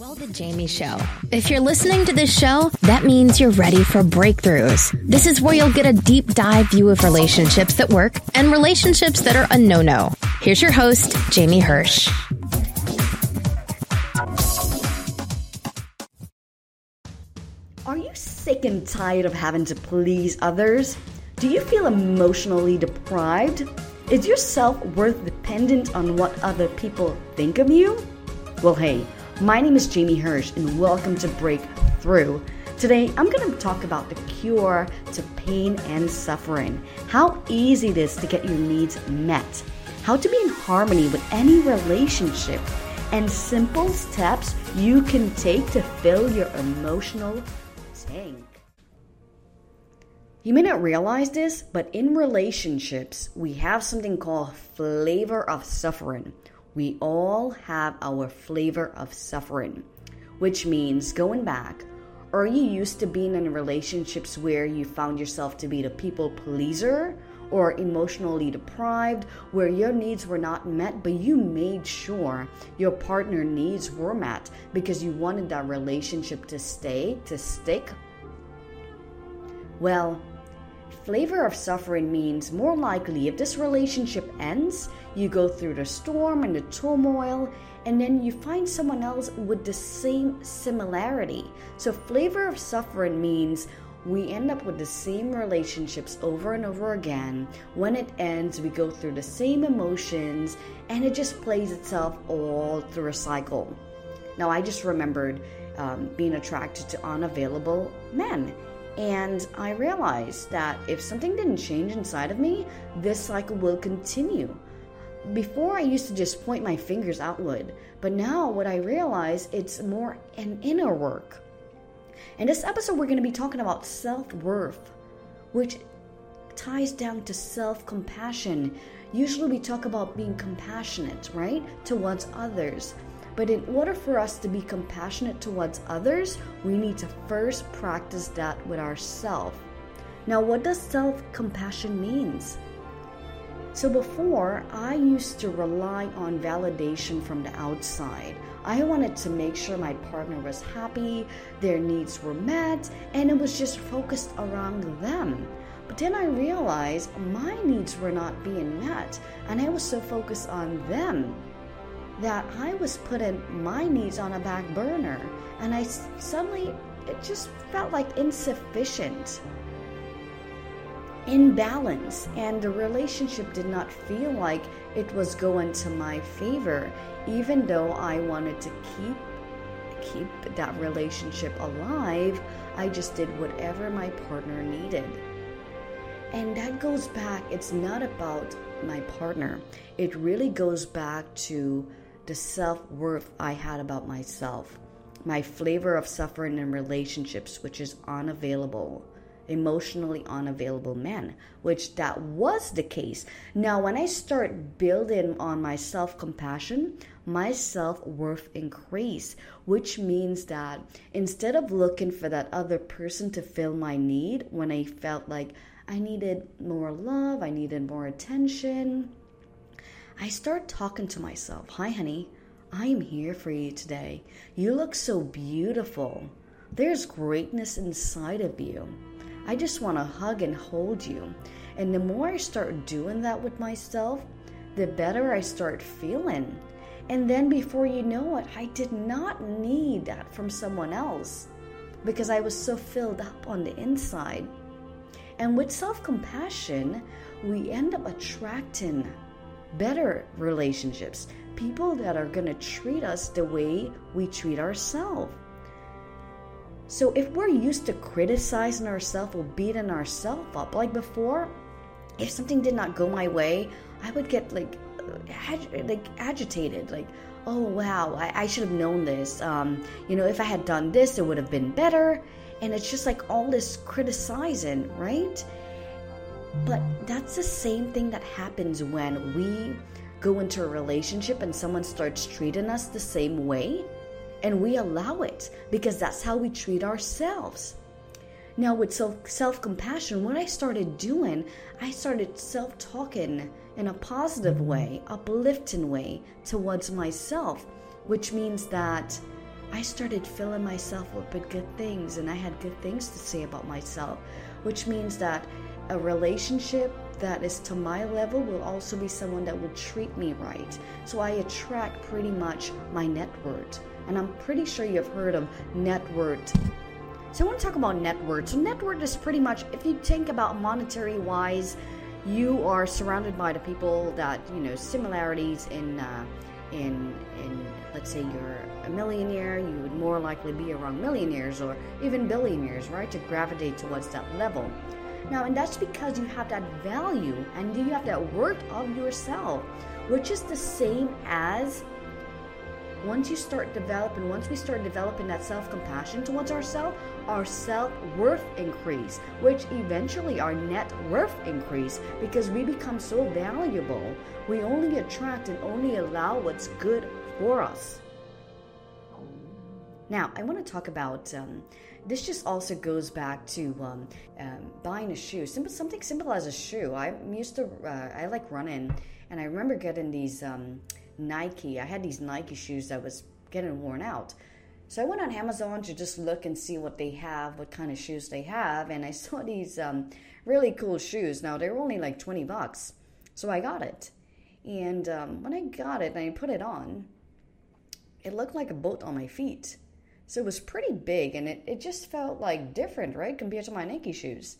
Well, the Jamie Show. If you're listening to this show, that means you're ready for breakthroughs. This is where you'll get a deep dive view of relationships that work and relationships that are a no no. Here's your host, Jamie Hirsch. Are you sick and tired of having to please others? Do you feel emotionally deprived? Is your self worth dependent on what other people think of you? Well, hey, my name is Jamie Hirsch, and welcome to Breakthrough. Today, I'm going to talk about the cure to pain and suffering, how easy it is to get your needs met, how to be in harmony with any relationship, and simple steps you can take to fill your emotional tank. You may not realize this, but in relationships, we have something called flavor of suffering we all have our flavor of suffering, which means going back. Are you used to being in relationships where you found yourself to be the people pleaser or emotionally deprived, where your needs were not met, but you made sure your partner needs were met because you wanted that relationship to stay, to stick? Well, Flavor of suffering means more likely if this relationship ends, you go through the storm and the turmoil, and then you find someone else with the same similarity. So, flavor of suffering means we end up with the same relationships over and over again. When it ends, we go through the same emotions, and it just plays itself all through a cycle. Now, I just remembered um, being attracted to unavailable men and I realized that if something didn't change inside of me, this cycle will continue. Before I used to just point my fingers outward, but now what I realize it's more an inner work. In this episode we're going to be talking about self-worth, which ties down to self-compassion. Usually we talk about being compassionate, right? Towards others. But in order for us to be compassionate towards others, we need to first practice that with ourselves. Now, what does self compassion means? So before, I used to rely on validation from the outside. I wanted to make sure my partner was happy, their needs were met, and it was just focused around them. But then I realized my needs were not being met, and I was so focused on them that I was putting my needs on a back burner and I suddenly it just felt like insufficient imbalance and the relationship did not feel like it was going to my favor even though I wanted to keep keep that relationship alive I just did whatever my partner needed. And that goes back it's not about my partner. It really goes back to the self worth I had about myself, my flavor of suffering in relationships, which is unavailable, emotionally unavailable men, which that was the case. Now, when I start building on my self compassion, my self worth increase, which means that instead of looking for that other person to fill my need when I felt like I needed more love, I needed more attention, I start talking to myself Hi, honey, I am here for you today. You look so beautiful. There's greatness inside of you. I just want to hug and hold you. And the more I start doing that with myself, the better I start feeling. And then before you know it, I did not need that from someone else because I was so filled up on the inside. And with self compassion, we end up attracting better relationships, people that are going to treat us the way we treat ourselves. So if we're used to criticizing ourselves or beating ourselves up, like before, if something did not go my way, I would get like ag- like agitated, like, oh wow, I, I should have known this. Um, you know, if I had done this, it would have been better. And it's just like all this criticizing, right? But that's the same thing that happens when we go into a relationship and someone starts treating us the same way and we allow it because that's how we treat ourselves. Now, with self compassion, what I started doing, I started self talking in a positive way, uplifting way towards myself, which means that I started filling myself up with good things and I had good things to say about myself, which means that a relationship that is to my level will also be someone that will treat me right. So I attract pretty much my net worth. And I'm pretty sure you've heard of net worth. So I want to talk about net worth. So net worth is pretty much if you think about monetary wise, you are surrounded by the people that, you know, similarities in uh, in in let's say you're a millionaire, you would more likely be around millionaires or even billionaires, right? To gravitate towards that level. Now, and that's because you have that value and you have that worth of yourself, which is the same as once you start developing, once we start developing that self compassion towards ourselves, our self worth increase, which eventually our net worth increase because we become so valuable. We only attract and only allow what's good for us. Now, I want to talk about um, this. Just also goes back to um, um, buying a shoe. Simple, something simple as a shoe. I'm used to. Uh, I like running, and I remember getting these um, Nike. I had these Nike shoes that was getting worn out. So I went on Amazon to just look and see what they have, what kind of shoes they have, and I saw these um, really cool shoes. Now they were only like twenty bucks, so I got it. And um, when I got it and I put it on, it looked like a boat on my feet. So it was pretty big, and it, it just felt like different, right, compared to my Nike shoes.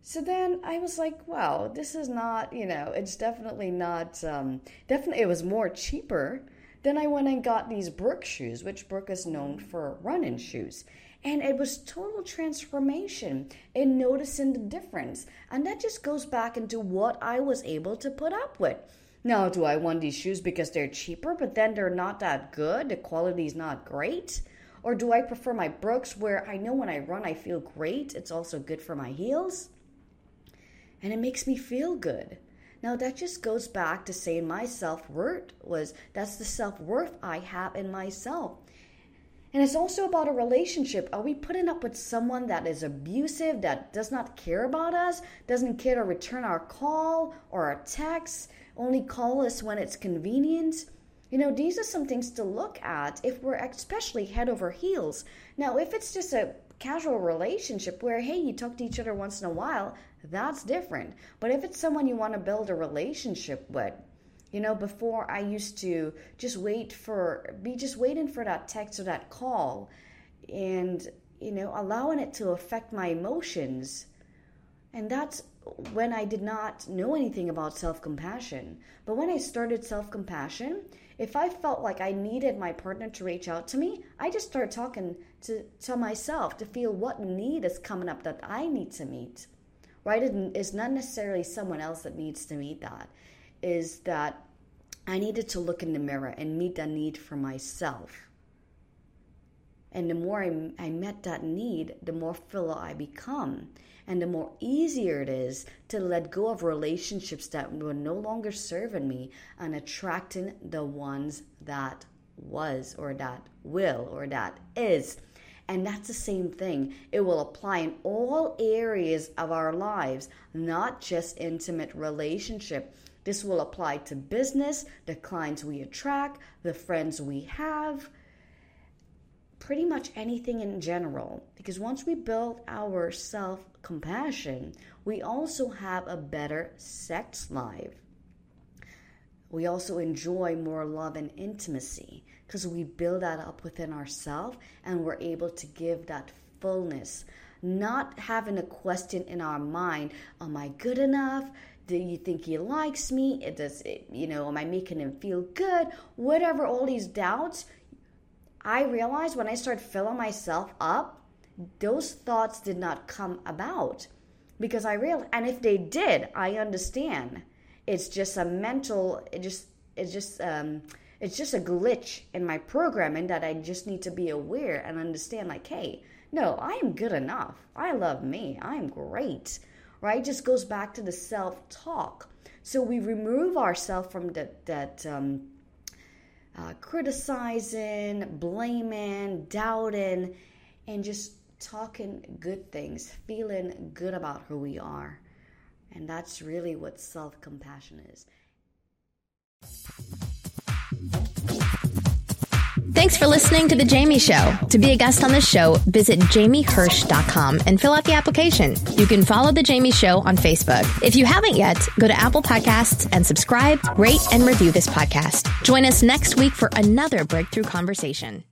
So then I was like, wow, this is not, you know, it's definitely not, um, definitely, it was more cheaper. Then I went and got these Brooks shoes, which Brooks is known for running shoes. And it was total transformation in noticing the difference. And that just goes back into what I was able to put up with. Now, do I want these shoes because they're cheaper, but then they're not that good? The quality is not great? Or do I prefer my Brooks where I know when I run I feel great? It's also good for my heels and it makes me feel good. Now that just goes back to saying my self-worth was that's the self-worth I have in myself. And it's also about a relationship. Are we putting up with someone that is abusive, that does not care about us, doesn't care to return our call or our text, only call us when it's convenient? You know, these are some things to look at if we're especially head over heels. Now, if it's just a casual relationship where, hey, you talk to each other once in a while, that's different. But if it's someone you want to build a relationship with, you know, before I used to just wait for, be just waiting for that text or that call and, you know, allowing it to affect my emotions. And that's when I did not know anything about self compassion. But when I started self compassion, if I felt like I needed my partner to reach out to me, I just start talking to, to myself to feel what need is coming up that I need to meet. Right? It's not necessarily someone else that needs to meet that. Is that I needed to look in the mirror and meet that need for myself. And the more I, I met that need, the more fuller I become. And the more easier it is to let go of relationships that were no longer serving me and attracting the ones that was or that will or that is. And that's the same thing. It will apply in all areas of our lives, not just intimate relationship. This will apply to business, the clients we attract, the friends we have, pretty much anything in general. Because once we build our self compassion, we also have a better sex life. We also enjoy more love and intimacy because we build that up within ourselves and we're able to give that fullness. Not having a question in our mind, am I good enough? Do you think he likes me? It does, it, you know, am I making him feel good? Whatever, all these doubts, I realized when I started filling myself up, those thoughts did not come about because I realized, and if they did, I understand. It's just a mental, it just, it's just, um, it's just a glitch in my programming that I just need to be aware and understand. Like, hey, no, I am good enough. I love me. I am great. Right? Just goes back to the self talk. So we remove ourselves from that that um, uh, criticizing, blaming, doubting, and just talking good things, feeling good about who we are. And that's really what self compassion is. Thanks for listening to The Jamie Show. To be a guest on the show, visit jamiehirsch.com and fill out the application. You can follow The Jamie Show on Facebook. If you haven't yet, go to Apple Podcasts and subscribe, rate, and review this podcast. Join us next week for another breakthrough conversation.